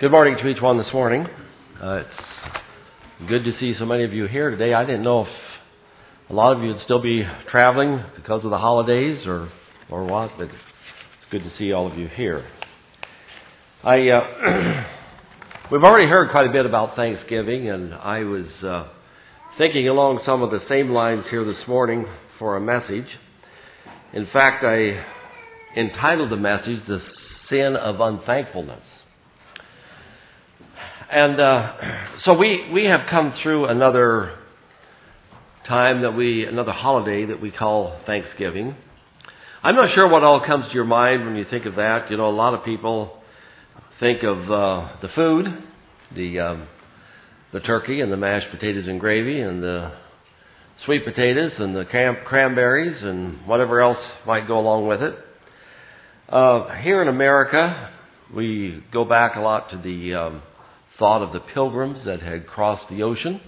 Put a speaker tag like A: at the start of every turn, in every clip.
A: Good morning to each one this morning. Uh, it's good to see so many of you here today. I didn't know if a lot of you would still be traveling because of the holidays or or what, but it's good to see all of you here. I uh, we've already heard quite a bit about Thanksgiving, and I was uh, thinking along some of the same lines here this morning for a message. In fact, I entitled the message "The Sin of Unthankfulness." And uh, so we, we have come through another time that we, another holiday that we call Thanksgiving. I'm not sure what all comes to your mind when you think of that. You know, a lot of people think of uh, the food, the um, the turkey and the mashed potatoes and gravy and the sweet potatoes and the cranberries and whatever else might go along with it. Uh, here in America, we go back a lot to the um, thought of the pilgrims that had crossed the ocean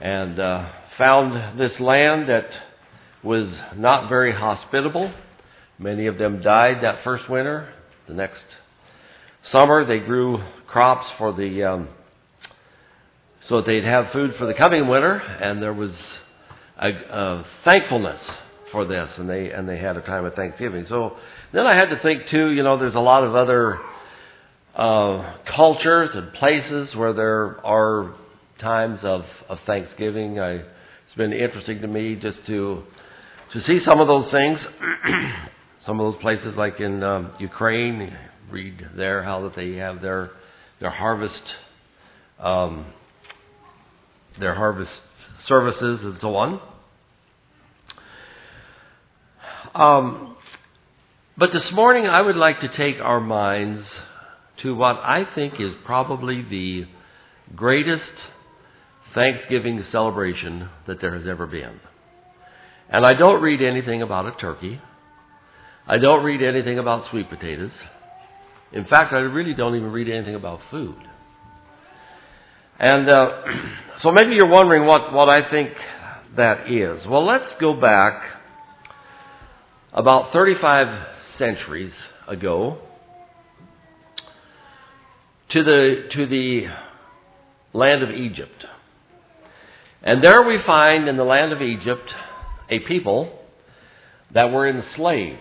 A: and uh, found this land that was not very hospitable. Many of them died that first winter. The next summer, they grew crops for the um, so that they'd have food for the coming winter, and there was a, a thankfulness for this, and they and they had a time of Thanksgiving. So then I had to think too. You know, there's a lot of other uh, cultures and places where there are times of, of Thanksgiving. I, it's been interesting to me just to to see some of those things. some of those places, like in um, Ukraine, read there how that they have their their harvest um, their harvest services and so on. Um, but this morning, I would like to take our minds to what I think is probably the greatest Thanksgiving celebration that there has ever been. And I don't read anything about a turkey. I don't read anything about sweet potatoes. In fact, I really don't even read anything about food. And uh, so maybe you're wondering what, what I think that is. Well, let's go back about 35 centuries ago to the, to the land of Egypt. And there we find in the land of Egypt a people that were enslaved.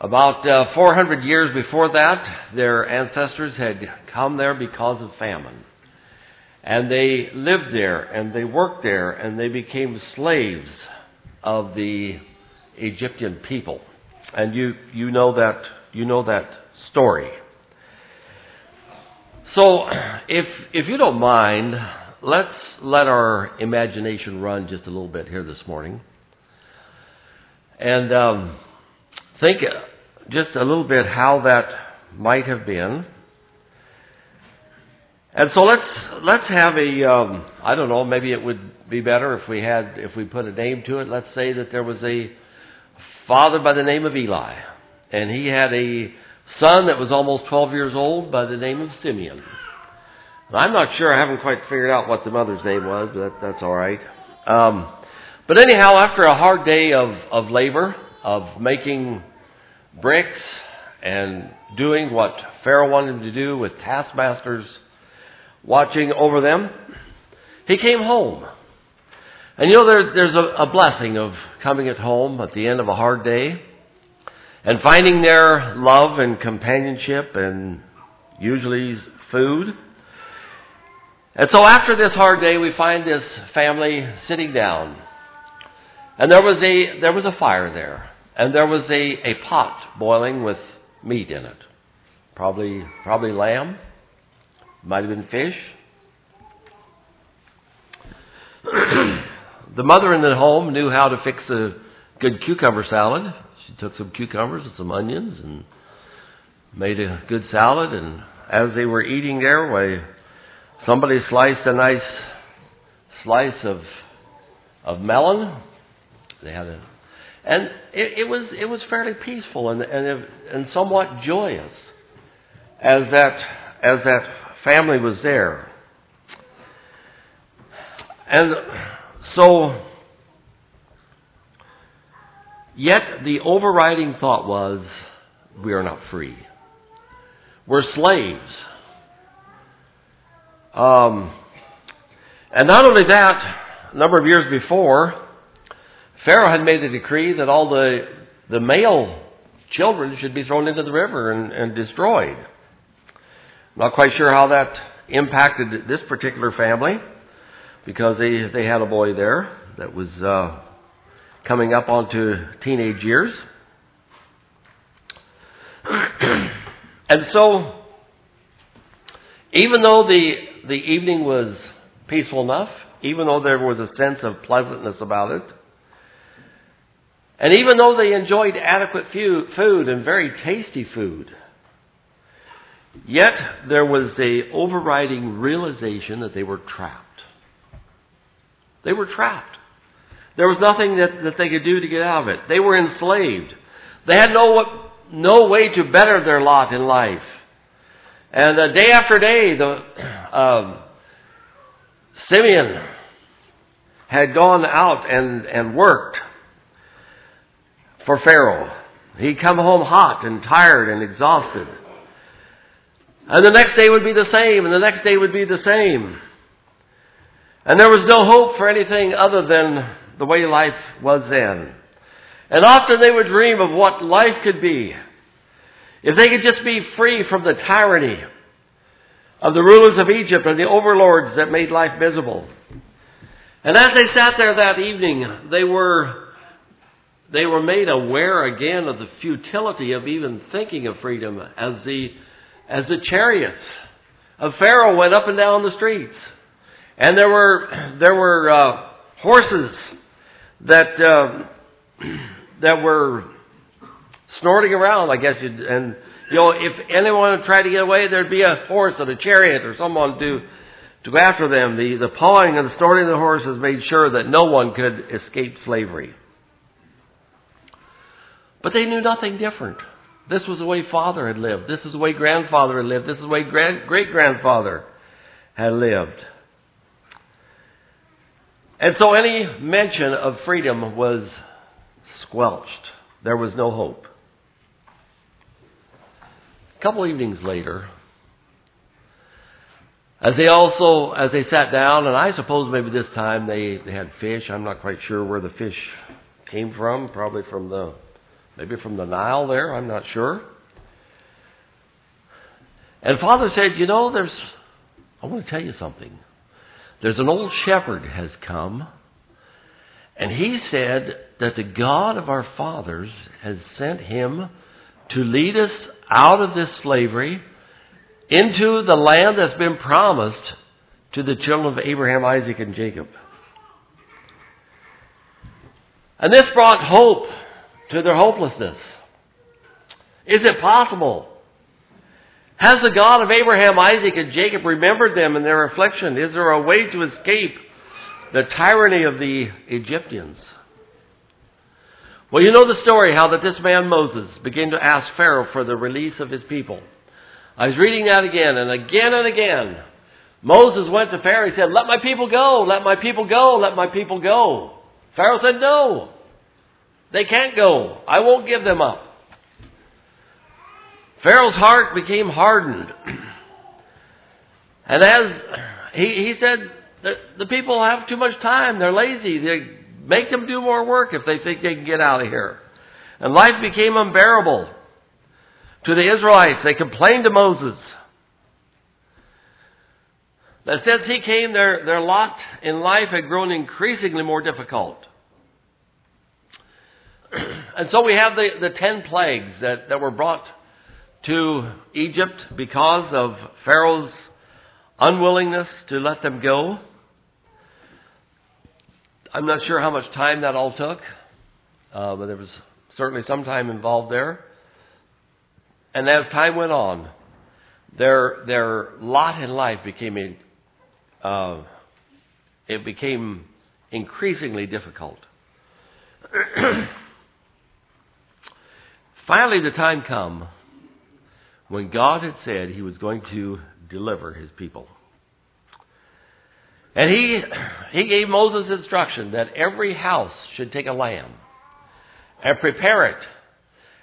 A: About uh, 400 years before that, their ancestors had come there because of famine. And they lived there and they worked there and they became slaves of the Egyptian people. And you, you know that, you know that story. So, if if you don't mind, let's let our imagination run just a little bit here this morning, and um, think just a little bit how that might have been. And so let's let's have a um, I don't know maybe it would be better if we had if we put a name to it. Let's say that there was a father by the name of Eli, and he had a son that was almost 12 years old by the name of Simeon. I'm not sure, I haven't quite figured out what the mother's name was, but that, that's all right. Um, but anyhow, after a hard day of, of labor, of making bricks and doing what Pharaoh wanted him to do with taskmasters watching over them, he came home. And you know, there, there's a, a blessing of coming at home at the end of a hard day and finding their love and companionship and usually food. And so after this hard day, we find this family sitting down. And there was a, there was a fire there. And there was a, a pot boiling with meat in it. Probably, probably lamb. Might have been fish. the mother in the home knew how to fix a good cucumber salad. She took some cucumbers and some onions and made a good salad. And as they were eating there, why, somebody sliced a nice slice of of melon. They had a, and it, it was it was fairly peaceful and and and somewhat joyous as that as that family was there. And so Yet the overriding thought was, we are not free. We're slaves. Um, and not only that, a number of years before, Pharaoh had made a decree that all the, the male children should be thrown into the river and, and destroyed. Not quite sure how that impacted this particular family because they, they had a boy there that was uh, coming up onto teenage years. and so, even though the, the evening was peaceful enough, even though there was a sense of pleasantness about it, and even though they enjoyed adequate food and very tasty food, yet there was the overriding realization that they were trapped. They were trapped. There was nothing that, that they could do to get out of it. They were enslaved. They had no, no way to better their lot in life. And uh, day after day, the um, Simeon had gone out and, and worked for Pharaoh. He'd come home hot and tired and exhausted. And the next day would be the same, and the next day would be the same. And there was no hope for anything other than the way life was then. And often they would dream of what life could be if they could just be free from the tyranny of the rulers of Egypt and the overlords that made life miserable. And as they sat there that evening, they were, they were made aware again of the futility of even thinking of freedom as the, as the chariots of Pharaoh went up and down the streets. And there were, there were uh, horses that, uh, that were snorting around, I guess, You'd, and you know, if anyone tried to get away, there'd be a horse or a chariot or someone to to go after them. The the pawing and the snorting of the horses made sure that no one could escape slavery. But they knew nothing different. This was the way father had lived. This is the way grandfather had lived. This is the way great grandfather had lived. And so any mention of freedom was squelched. There was no hope. A couple evenings later, as they also, as they sat down, and I suppose maybe this time they, they had fish. I'm not quite sure where the fish came from. Probably from the, maybe from the Nile there. I'm not sure. And Father said, you know, there's, I want to tell you something. There's an old shepherd has come, and he said that the God of our fathers has sent him to lead us out of this slavery into the land that's been promised to the children of Abraham, Isaac, and Jacob. And this brought hope to their hopelessness. Is it possible? Has the God of Abraham, Isaac, and Jacob remembered them in their affliction? Is there a way to escape the tyranny of the Egyptians? Well, you know the story how that this man Moses began to ask Pharaoh for the release of his people. I was reading that again and again and again. Moses went to Pharaoh. He said, Let my people go, let my people go, let my people go. Pharaoh said, No. They can't go. I won't give them up. Pharaoh's heart became hardened. And as he, he said, the, the people have too much time. They're lazy. They make them do more work if they think they can get out of here. And life became unbearable to the Israelites. They complained to Moses. That since he came, their, their lot in life had grown increasingly more difficult. and so we have the, the ten plagues that, that were brought to Egypt because of Pharaoh's unwillingness to let them go. I'm not sure how much time that all took, uh, but there was certainly some time involved there. And as time went on, their their lot in life became a, uh, it became increasingly difficult. Finally, the time come when God had said He was going to deliver His people. And he, he gave Moses instruction that every house should take a lamb and prepare it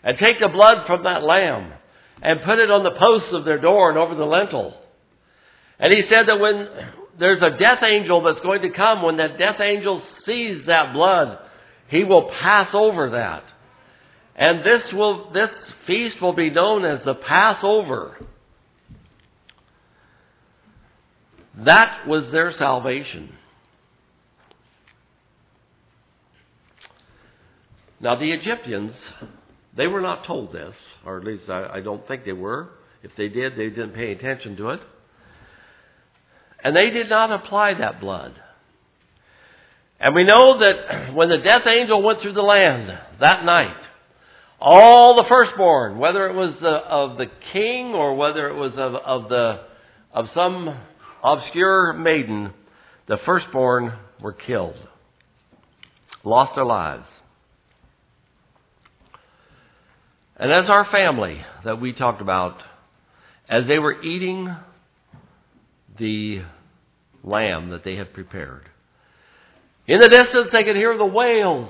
A: and take the blood from that lamb and put it on the posts of their door and over the lintel. And he said that when there's a death angel that's going to come, when that death angel sees that blood, he will pass over that. And this will, this feast will be known as the Passover. That was their salvation. Now the Egyptians, they were not told this, or at least I, I don't think they were. If they did, they didn't pay attention to it. And they did not apply that blood. And we know that when the death angel went through the land that night, all the firstborn, whether it was the, of the king or whether it was of, of the of some obscure maiden, the firstborn were killed, lost their lives. And as our family that we talked about, as they were eating the lamb that they had prepared, in the distance they could hear the wails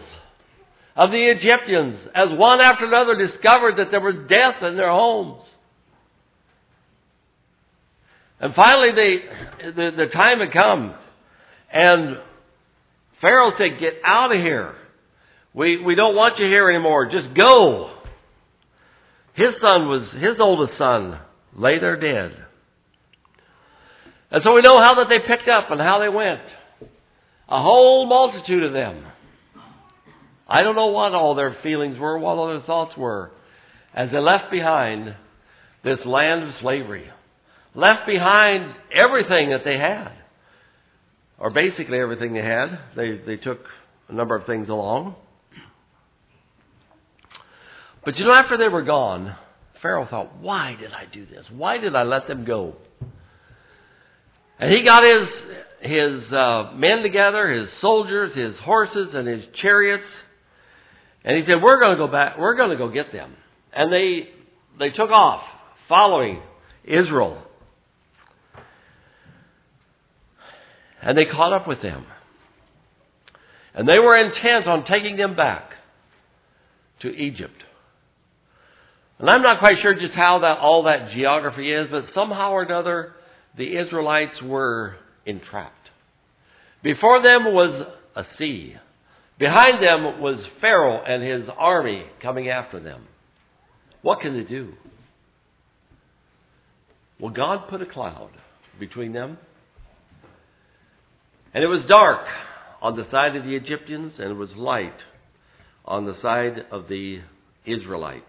A: of the Egyptians as one after another discovered that there was death in their homes. And finally, they, the, the time had come, and Pharaoh said, Get out of here. We, we don't want you here anymore. Just go. His son was, his oldest son lay there dead. And so we know how that they picked up and how they went. A whole multitude of them. I don't know what all their feelings were, what all their thoughts were, as they left behind this land of slavery. Left behind everything that they had. Or basically everything they had. They, they took a number of things along. But you know, after they were gone, Pharaoh thought, why did I do this? Why did I let them go? And he got his, his uh, men together, his soldiers, his horses, and his chariots. And he said, we're going to go back, we're going to go get them. And they, they took off, following Israel. And they caught up with them. And they were intent on taking them back to Egypt. And I'm not quite sure just how that all that geography is, but somehow or another the Israelites were entrapped. Before them was a sea. Behind them was Pharaoh and his army coming after them. What can they do? Well, God put a cloud between them. And it was dark on the side of the Egyptians, and it was light on the side of the Israelites.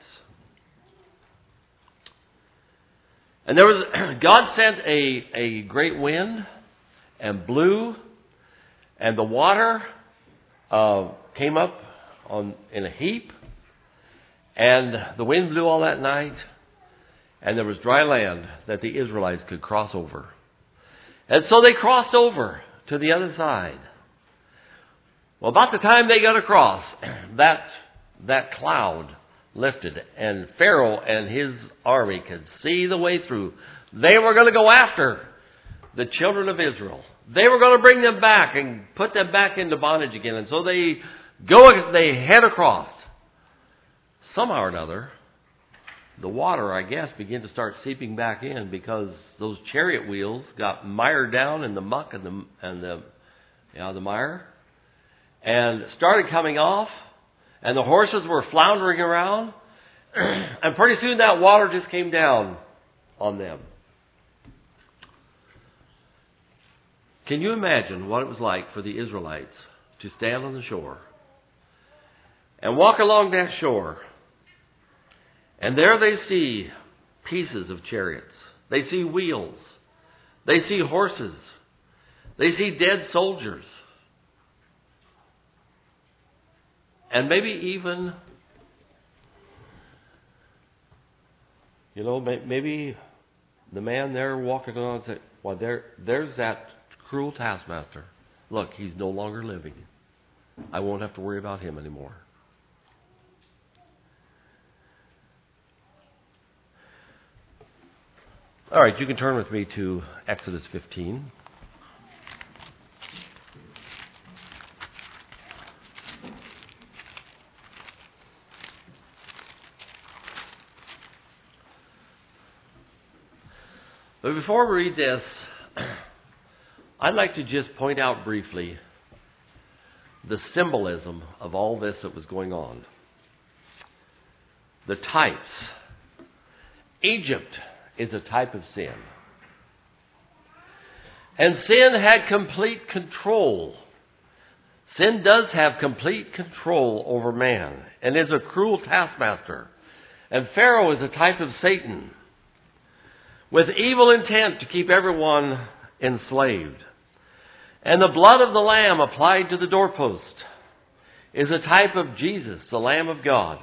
A: And there was God sent a, a great wind and blew, and the water uh, came up on in a heap, and the wind blew all that night, and there was dry land that the Israelites could cross over. And so they crossed over to the other side. Well, about the time they got across, that that cloud lifted, and Pharaoh and his army could see the way through. They were going to go after the children of Israel. They were going to bring them back and put them back into bondage again. And so they go, they head across. Somehow or another, the water, I guess, began to start seeping back in because those chariot wheels got mired down in the muck and the and the you know, the mire, and started coming off and the horses were floundering around. and pretty soon that water just came down on them. Can you imagine what it was like for the Israelites to stand on the shore and walk along that shore? And there they see pieces of chariots. They see wheels. They see horses. They see dead soldiers. And maybe even, you know, maybe the man there walking along said, well, there, there's that cruel taskmaster. Look, he's no longer living. I won't have to worry about him anymore. All right, you can turn with me to Exodus 15. But before we read this, I'd like to just point out briefly the symbolism of all this that was going on. The types. Egypt is a type of sin. And sin had complete control. Sin does have complete control over man and is a cruel taskmaster. And Pharaoh is a type of Satan with evil intent to keep everyone enslaved. And the blood of the Lamb applied to the doorpost is a type of Jesus, the Lamb of God,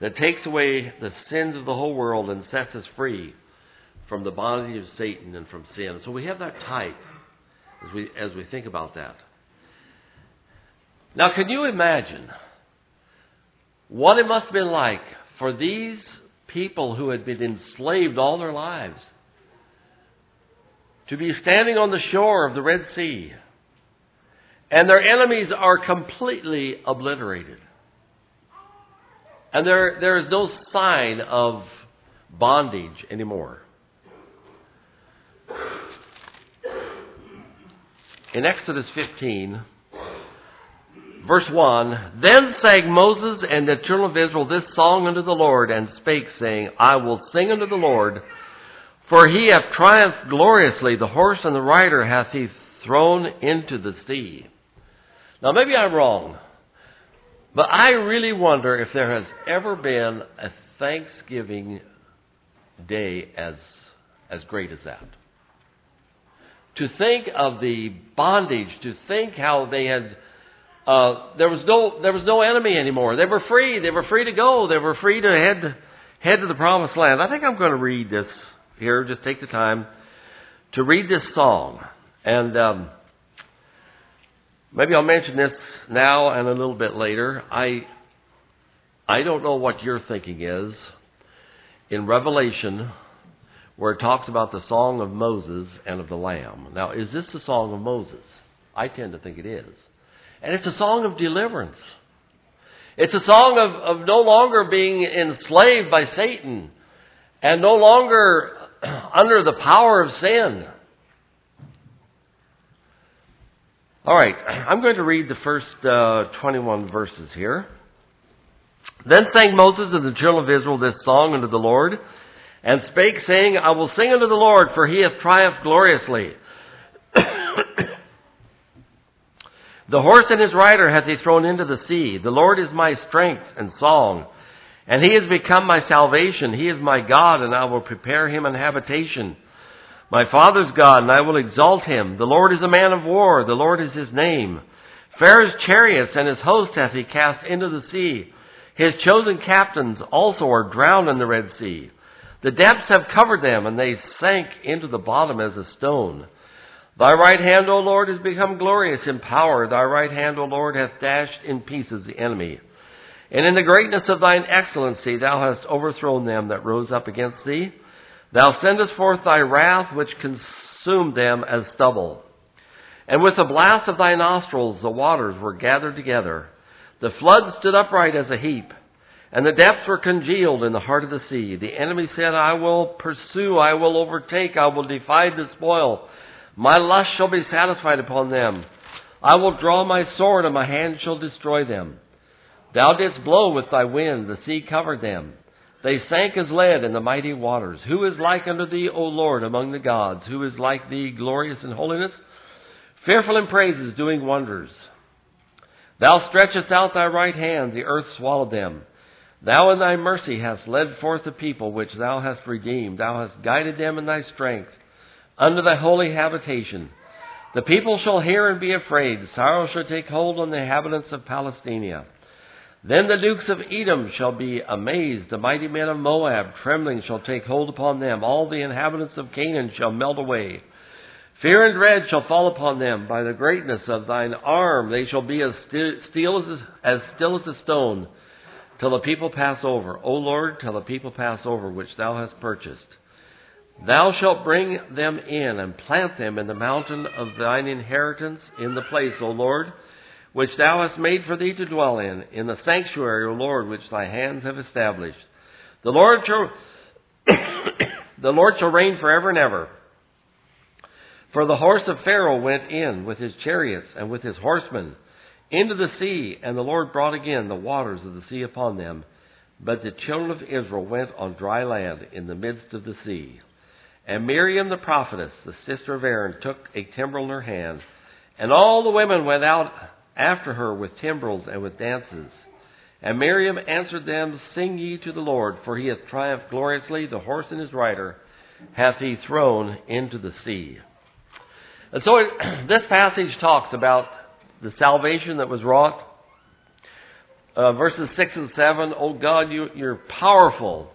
A: that takes away the sins of the whole world and sets us free from the bondage of Satan and from sin. So we have that type as we, as we think about that. Now, can you imagine what it must have been like for these people who had been enslaved all their lives to be standing on the shore of the Red Sea and their enemies are completely obliterated? And there, there is no sign of bondage anymore. In Exodus 15, verse 1, Then sang Moses and the children of Israel this song unto the Lord, and spake, saying, I will sing unto the Lord, for he hath triumphed gloriously, the horse and the rider hath he thrown into the sea. Now maybe I'm wrong, but I really wonder if there has ever been a Thanksgiving day as, as great as that to think of the bondage, to think how they had uh, there was no there was no enemy anymore. They were free. They were free to go. They were free to head head to the promised land. I think I'm going to read this here. Just take the time to read this song, and um, maybe I'll mention this now and a little bit later. I I don't know what your thinking is in Revelation where it talks about the song of Moses and of the Lamb. Now, is this the song of Moses? I tend to think it is. And it's a song of deliverance. It's a song of, of no longer being enslaved by Satan and no longer under the power of sin. All right, I'm going to read the first uh, 21 verses here. Then sang Moses and the children of Israel this song unto the Lord and spake, saying, I will sing unto the Lord, for he hath triumphed gloriously. the horse and his rider hath he thrown into the sea. The Lord is my strength and song, and he has become my salvation. He is my God, and I will prepare him an habitation. My father's God, and I will exalt him. The Lord is a man of war, the Lord is his name. Pharaoh's chariots and his host hath he cast into the sea. His chosen captains also are drowned in the Red Sea. The depths have covered them, and they sank into the bottom as a stone. Thy right hand, O Lord, has become glorious in power. Thy right hand, O Lord, hath dashed in pieces the enemy. And in the greatness of thine excellency thou hast overthrown them that rose up against thee. Thou sendest forth thy wrath, which consumed them as stubble. And with the blast of thy nostrils the waters were gathered together. The flood stood upright as a heap. And the depths were congealed in the heart of the sea. The enemy said, I will pursue, I will overtake, I will divide the spoil. My lust shall be satisfied upon them. I will draw my sword, and my hand shall destroy them. Thou didst blow with thy wind, the sea covered them. They sank as lead in the mighty waters. Who is like unto thee, O Lord, among the gods? Who is like thee, glorious in holiness? Fearful in praises, doing wonders. Thou stretchest out thy right hand, the earth swallowed them. Thou in thy mercy hast led forth the people which thou hast redeemed. Thou hast guided them in thy strength unto thy holy habitation. The people shall hear and be afraid. Sorrow shall take hold on the inhabitants of Palestina. Then the dukes of Edom shall be amazed. The mighty men of Moab, trembling, shall take hold upon them. All the inhabitants of Canaan shall melt away. Fear and dread shall fall upon them. By the greatness of thine arm they shall be as still as, as still as a stone till the people pass over. O Lord, till the people pass over which thou hast purchased. Thou shalt bring them in and plant them in the mountain of thine inheritance in the place, O Lord, which thou hast made for thee to dwell in, in the sanctuary, O Lord, which thy hands have established. The Lord shall, the Lord shall reign forever and ever. For the horse of Pharaoh went in with his chariots and with his horsemen into the sea, and the Lord brought again the waters of the sea upon them. But the children of Israel went on dry land in the midst of the sea. And Miriam the prophetess, the sister of Aaron, took a timbrel in her hand, and all the women went out after her with timbrels and with dances. And Miriam answered them, Sing ye to the Lord, for he hath triumphed gloriously, the horse and his rider hath he thrown into the sea. And so this passage talks about the salvation that was wrought. Uh, verses 6 and 7, Oh God, you, you're powerful.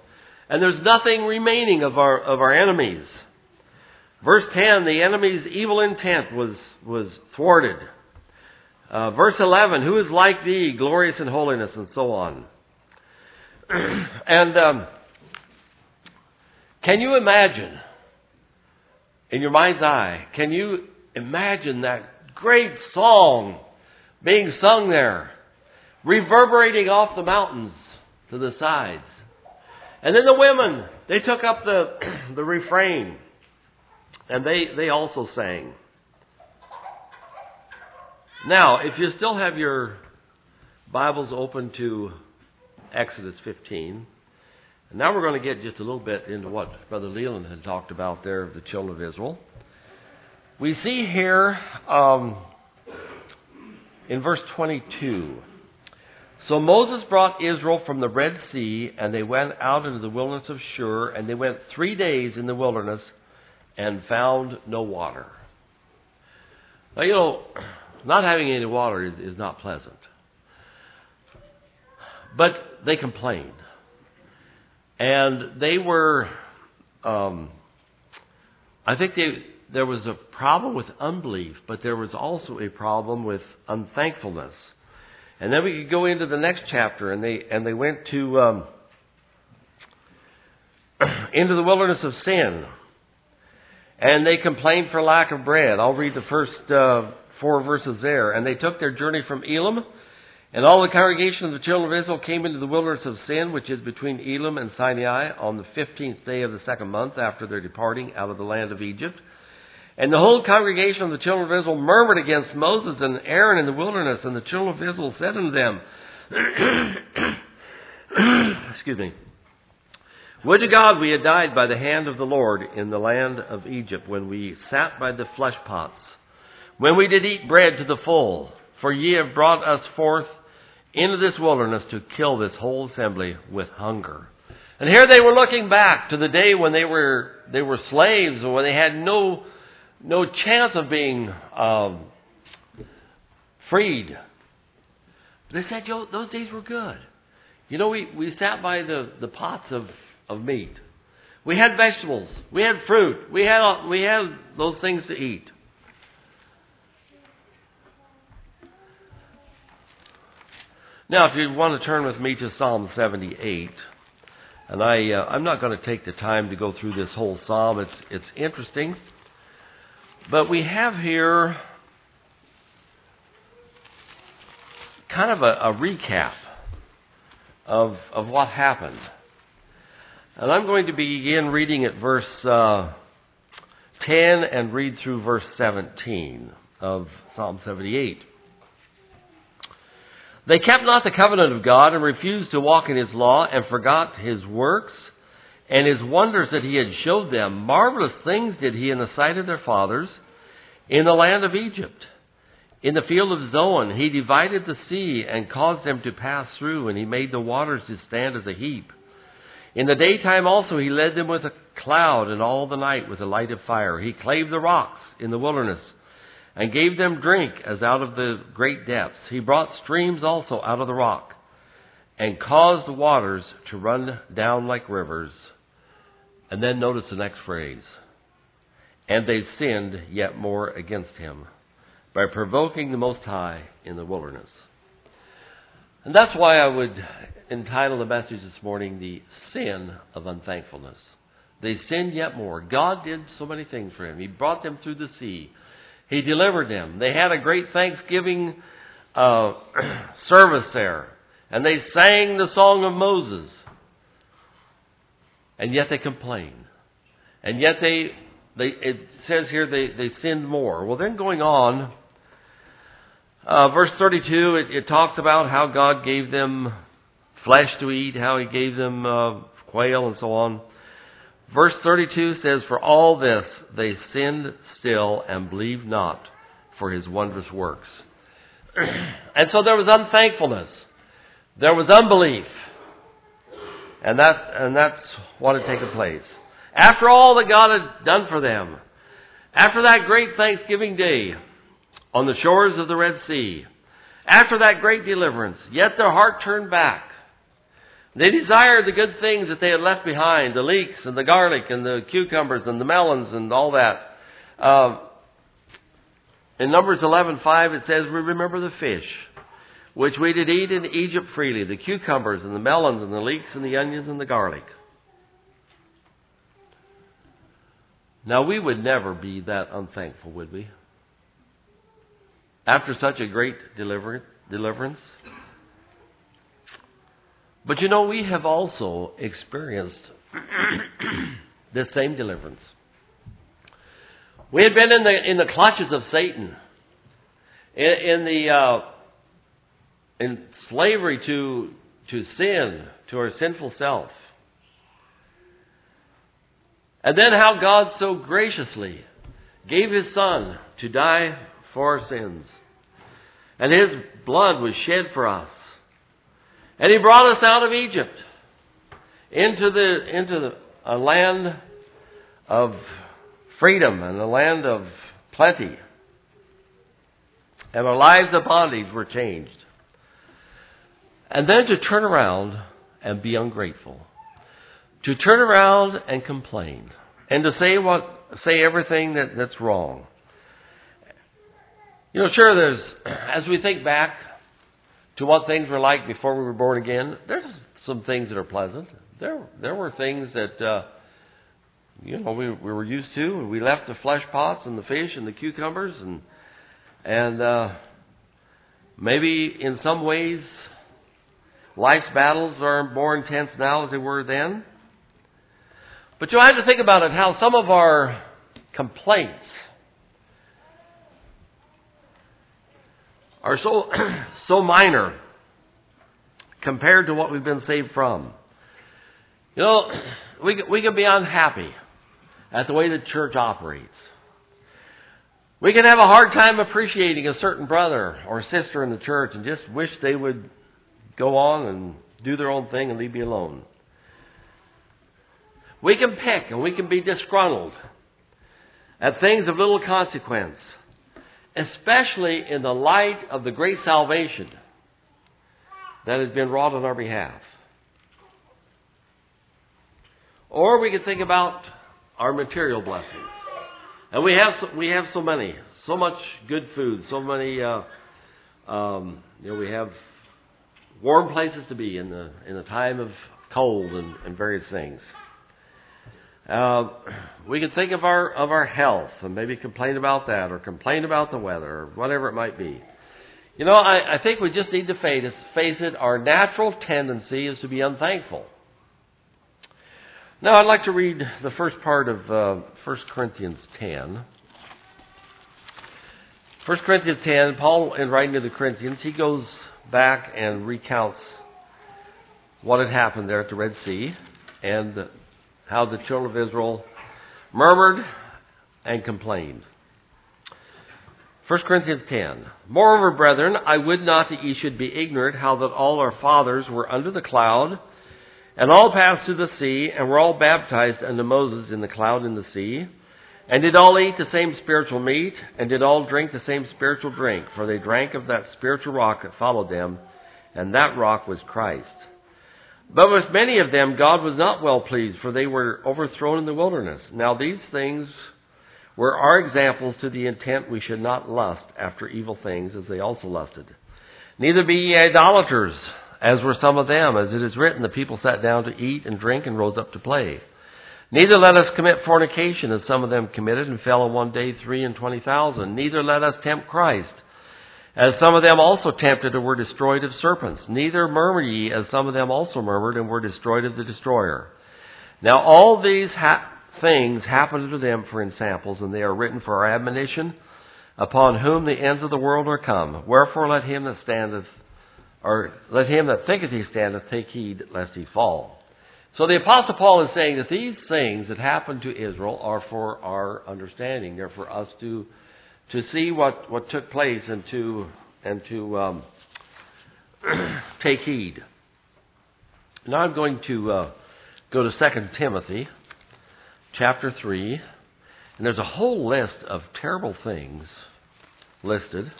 A: And there's nothing remaining of our, of our enemies. Verse 10, the enemy's evil intent was, was thwarted. Uh, verse 11, who is like thee, glorious in holiness, and so on. and um, can you imagine, in your mind's eye, can you imagine that great song being sung there, reverberating off the mountains to the sides? And then the women, they took up the, the refrain, and they, they also sang. Now, if you still have your Bibles open to Exodus 15, and now we're going to get just a little bit into what Brother Leland had talked about there of the children of Israel. We see here um, in verse 22 So Moses brought Israel from the Red Sea, and they went out into the wilderness of Shur, and they went three days in the wilderness and found no water. Now, you know, not having any water is, is not pleasant. But they complained. And they were, um, I think they, there was a problem with unbelief, but there was also a problem with unthankfulness. And then we could go into the next chapter, and they and they went to um, into the wilderness of sin, and they complained for lack of bread. I'll read the first uh, four verses there. And they took their journey from Elim, and all the congregation of the children of Israel came into the wilderness of Sin, which is between Elim and Sinai, on the fifteenth day of the second month after their departing out of the land of Egypt. And the whole congregation of the children of Israel murmured against Moses and Aaron in the wilderness, and the children of Israel said unto them, Excuse me. Would to God we had died by the hand of the Lord in the land of Egypt when we sat by the flesh pots when we did eat bread to the full, for ye have brought us forth into this wilderness to kill this whole assembly with hunger. And here they were looking back to the day when they were they were slaves and when they had no no chance of being um, freed. They said, Yo, those days were good. You know, we, we sat by the, the pots of, of meat. We had vegetables. We had fruit. We had, we had those things to eat. Now, if you want to turn with me to Psalm 78, and I, uh, I'm not going to take the time to go through this whole psalm. It's it's interesting, but we have here kind of a, a recap of of what happened, and I'm going to begin reading at verse uh, 10 and read through verse 17 of Psalm 78. They kept not the covenant of God and refused to walk in his law and forgot his works and his wonders that he had showed them. Marvelous things did he in the sight of their fathers in the land of Egypt. In the field of Zoan, he divided the sea and caused them to pass through, and he made the waters to stand as a heap. In the daytime also he led them with a cloud, and all the night with a light of fire. He clave the rocks in the wilderness and gave them drink as out of the great depths. He brought streams also out of the rock, and caused the waters to run down like rivers. And then notice the next phrase. And they sinned yet more against him by provoking the Most High in the wilderness. And that's why I would entitle the message this morning, The Sin of Unthankfulness. They sinned yet more. God did so many things for him. He brought them through the sea. He delivered them. They had a great Thanksgiving uh, service there. And they sang the song of Moses. And yet they complain. And yet they, they it says here they, they sinned more. Well, then going on, uh, verse 32, it, it talks about how God gave them flesh to eat, how He gave them uh, quail and so on. Verse 32 says, For all this they sinned still and believed not for His wondrous works. and so there was unthankfulness. There was unbelief. And that, and that's what had taken place. After all that God had done for them, after that great Thanksgiving day on the shores of the Red Sea, after that great deliverance, yet their heart turned back. They desired the good things that they had left behind, the leeks and the garlic and the cucumbers and the melons and all that. Uh, in Numbers 11:5 it says, "We remember the fish, which we did eat in Egypt freely, the cucumbers and the melons and the leeks and the onions and the garlic." Now we would never be that unthankful, would we? After such a great deliverance. But you know, we have also experienced this same deliverance. We had been in the in the clutches of Satan, in, in the uh, in slavery to to sin, to our sinful self. And then how God so graciously gave His Son to die for our sins. And His blood was shed for us. And He brought us out of Egypt into the, into the, a land of freedom and a land of plenty. And our lives of bondage were changed. And then to turn around and be ungrateful to turn around and complain and to say what say everything that, that's wrong. You know, sure there's as we think back to what things were like before we were born again, there's some things that are pleasant. There there were things that uh you know we we were used to we left the flesh pots and the fish and the cucumbers and and uh maybe in some ways life's battles are more intense now as they were then. But you have to think about it how some of our complaints are so so minor compared to what we've been saved from. You know, we we can be unhappy at the way the church operates. We can have a hard time appreciating a certain brother or sister in the church and just wish they would go on and do their own thing and leave me alone. We can pick and we can be disgruntled at things of little consequence, especially in the light of the great salvation that has been wrought on our behalf. Or we can think about our material blessings. And we have so, we have so many, so much good food, so many. Uh, um, you know, we have warm places to be in the in the time of cold and, and various things. Uh, we can think of our of our health and maybe complain about that, or complain about the weather, or whatever it might be. You know, I, I think we just need to face, face it. Our natural tendency is to be unthankful. Now, I'd like to read the first part of uh, 1 Corinthians 10. 1 Corinthians 10, Paul, in writing to the Corinthians, he goes back and recounts what had happened there at the Red Sea and how the children of Israel murmured and complained. 1 Corinthians 10. Moreover, brethren, I would not that ye should be ignorant how that all our fathers were under the cloud, and all passed through the sea, and were all baptized unto Moses in the cloud and the sea, and did all eat the same spiritual meat, and did all drink the same spiritual drink, for they drank of that spiritual rock that followed them, and that rock was Christ. But with many of them God was not well pleased, for they were overthrown in the wilderness. Now these things were our examples to the intent we should not lust after evil things as they also lusted. Neither be ye idolaters, as were some of them, as it is written, the people sat down to eat and drink and rose up to play. Neither let us commit fornication, as some of them committed and fell in one day three and twenty thousand. Neither let us tempt Christ as some of them also tempted and were destroyed of serpents. Neither murmur ye, as some of them also murmured and were destroyed of the destroyer. Now all these ha- things happened to them for ensamples, and they are written for our admonition, upon whom the ends of the world are come. Wherefore let him that standeth, or let him that thinketh he standeth take heed lest he fall. So the Apostle Paul is saying that these things that happened to Israel are for our understanding. They're for us to to see what, what took place and to and to um, take heed. Now I'm going to uh, go to Second Timothy, chapter three, and there's a whole list of terrible things listed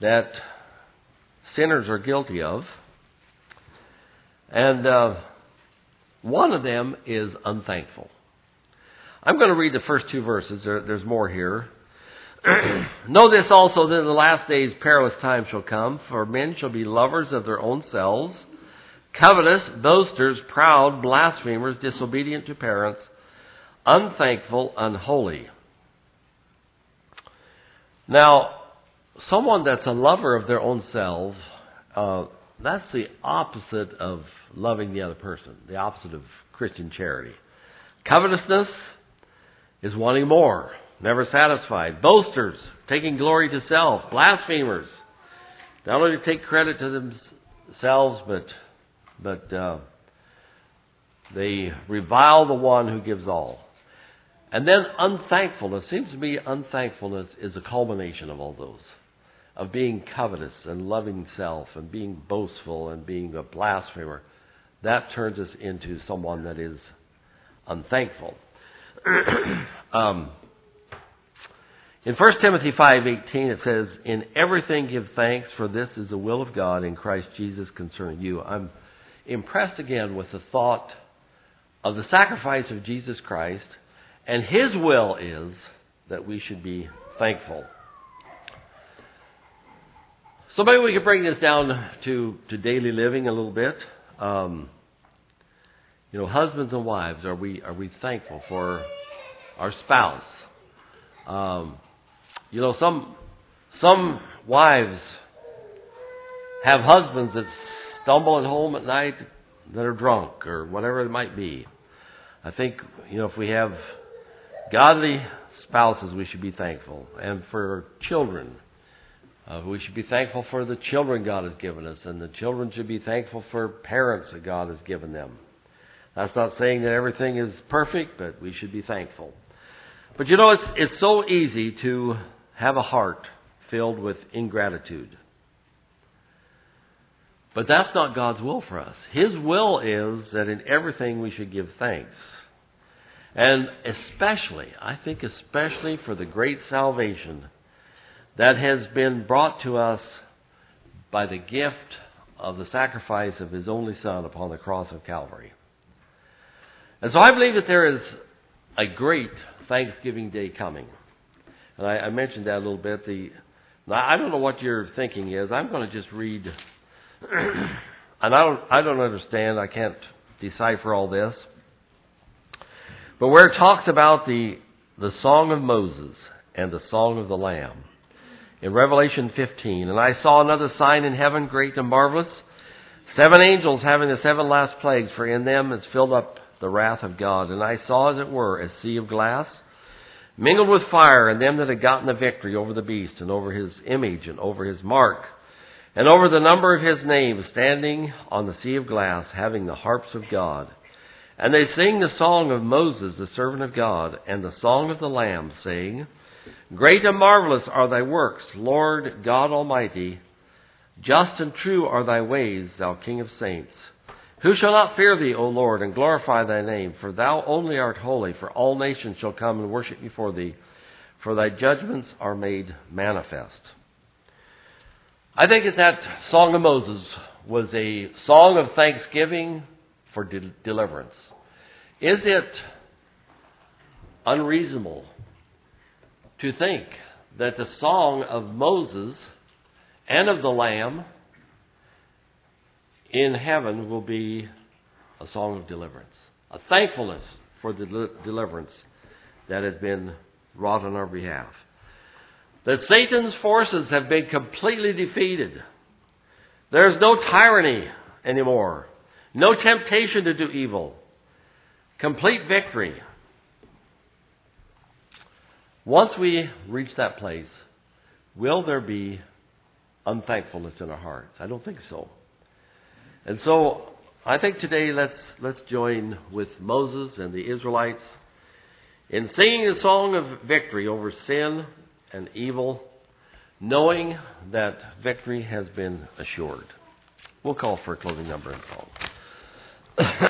A: that sinners are guilty of, and uh, one of them is unthankful. I'm going to read the first two verses. There, there's more here. know this also that in the last days perilous times shall come, for men shall be lovers of their own selves, covetous, boasters, proud, blasphemers, disobedient to parents, unthankful, unholy. Now, someone that's a lover of their own selves, uh, that's the opposite of loving the other person, the opposite of Christian charity. Covetousness is wanting more, never satisfied. Boasters, taking glory to self. Blasphemers, not only take credit to themselves, but but uh, they revile the one who gives all. And then unthankfulness seems to me unthankfulness is a culmination of all those of being covetous and loving self and being boastful and being a blasphemer. That turns us into someone that is unthankful. um, in 1 Timothy 5:18 it says, "In everything give thanks, for this is the will of God in Christ Jesus concerning you." I'm impressed again with the thought of the sacrifice of Jesus Christ, and his will is that we should be thankful. So maybe we could bring this down to, to daily living a little bit. Um, you know, husbands and wives, are we are we thankful for our spouse? Um, you know, some some wives have husbands that stumble at home at night that are drunk or whatever it might be. I think you know if we have godly spouses, we should be thankful, and for children. Uh, we should be thankful for the children God has given us, and the children should be thankful for parents that God has given them. That's not saying that everything is perfect, but we should be thankful. But you know, it's, it's so easy to have a heart filled with ingratitude. But that's not God's will for us. His will is that in everything we should give thanks. And especially, I think especially for the great salvation that has been brought to us by the gift of the sacrifice of His only Son upon the cross of Calvary. And so I believe that there is a great Thanksgiving Day coming. And I, I mentioned that a little bit. The, I don't know what your thinking is. I'm going to just read, and I don't, I don't understand. I can't decipher all this. But where it talks about the, the song of Moses and the song of the Lamb, in Revelation 15. And I saw another sign in heaven, great and marvelous. Seven angels having the seven last plagues, for in them is filled up the wrath of God. And I saw, as it were, a sea of glass, mingled with fire, and them that had gotten the victory over the beast, and over his image, and over his mark, and over the number of his name, standing on the sea of glass, having the harps of God. And they sing the song of Moses, the servant of God, and the song of the Lamb, saying, Great and marvelous are thy works, Lord God Almighty. Just and true are thy ways, thou King of saints. Who shall not fear thee, O Lord, and glorify thy name? For thou only art holy, for all nations shall come and worship before thee, for thy judgments are made manifest. I think that that Song of Moses was a song of thanksgiving for de- deliverance. Is it unreasonable to think that the song of Moses and of the Lamb in heaven will be a song of deliverance, a thankfulness for the deliverance that has been wrought on our behalf. That Satan's forces have been completely defeated. There's no tyranny anymore, no temptation to do evil, complete victory Once we reach that place, will there be unthankfulness in our hearts? I don't think so. And so I think today let's let's join with Moses and the Israelites in singing a song of victory over sin and evil, knowing that victory has been assured. We'll call for a closing number and song.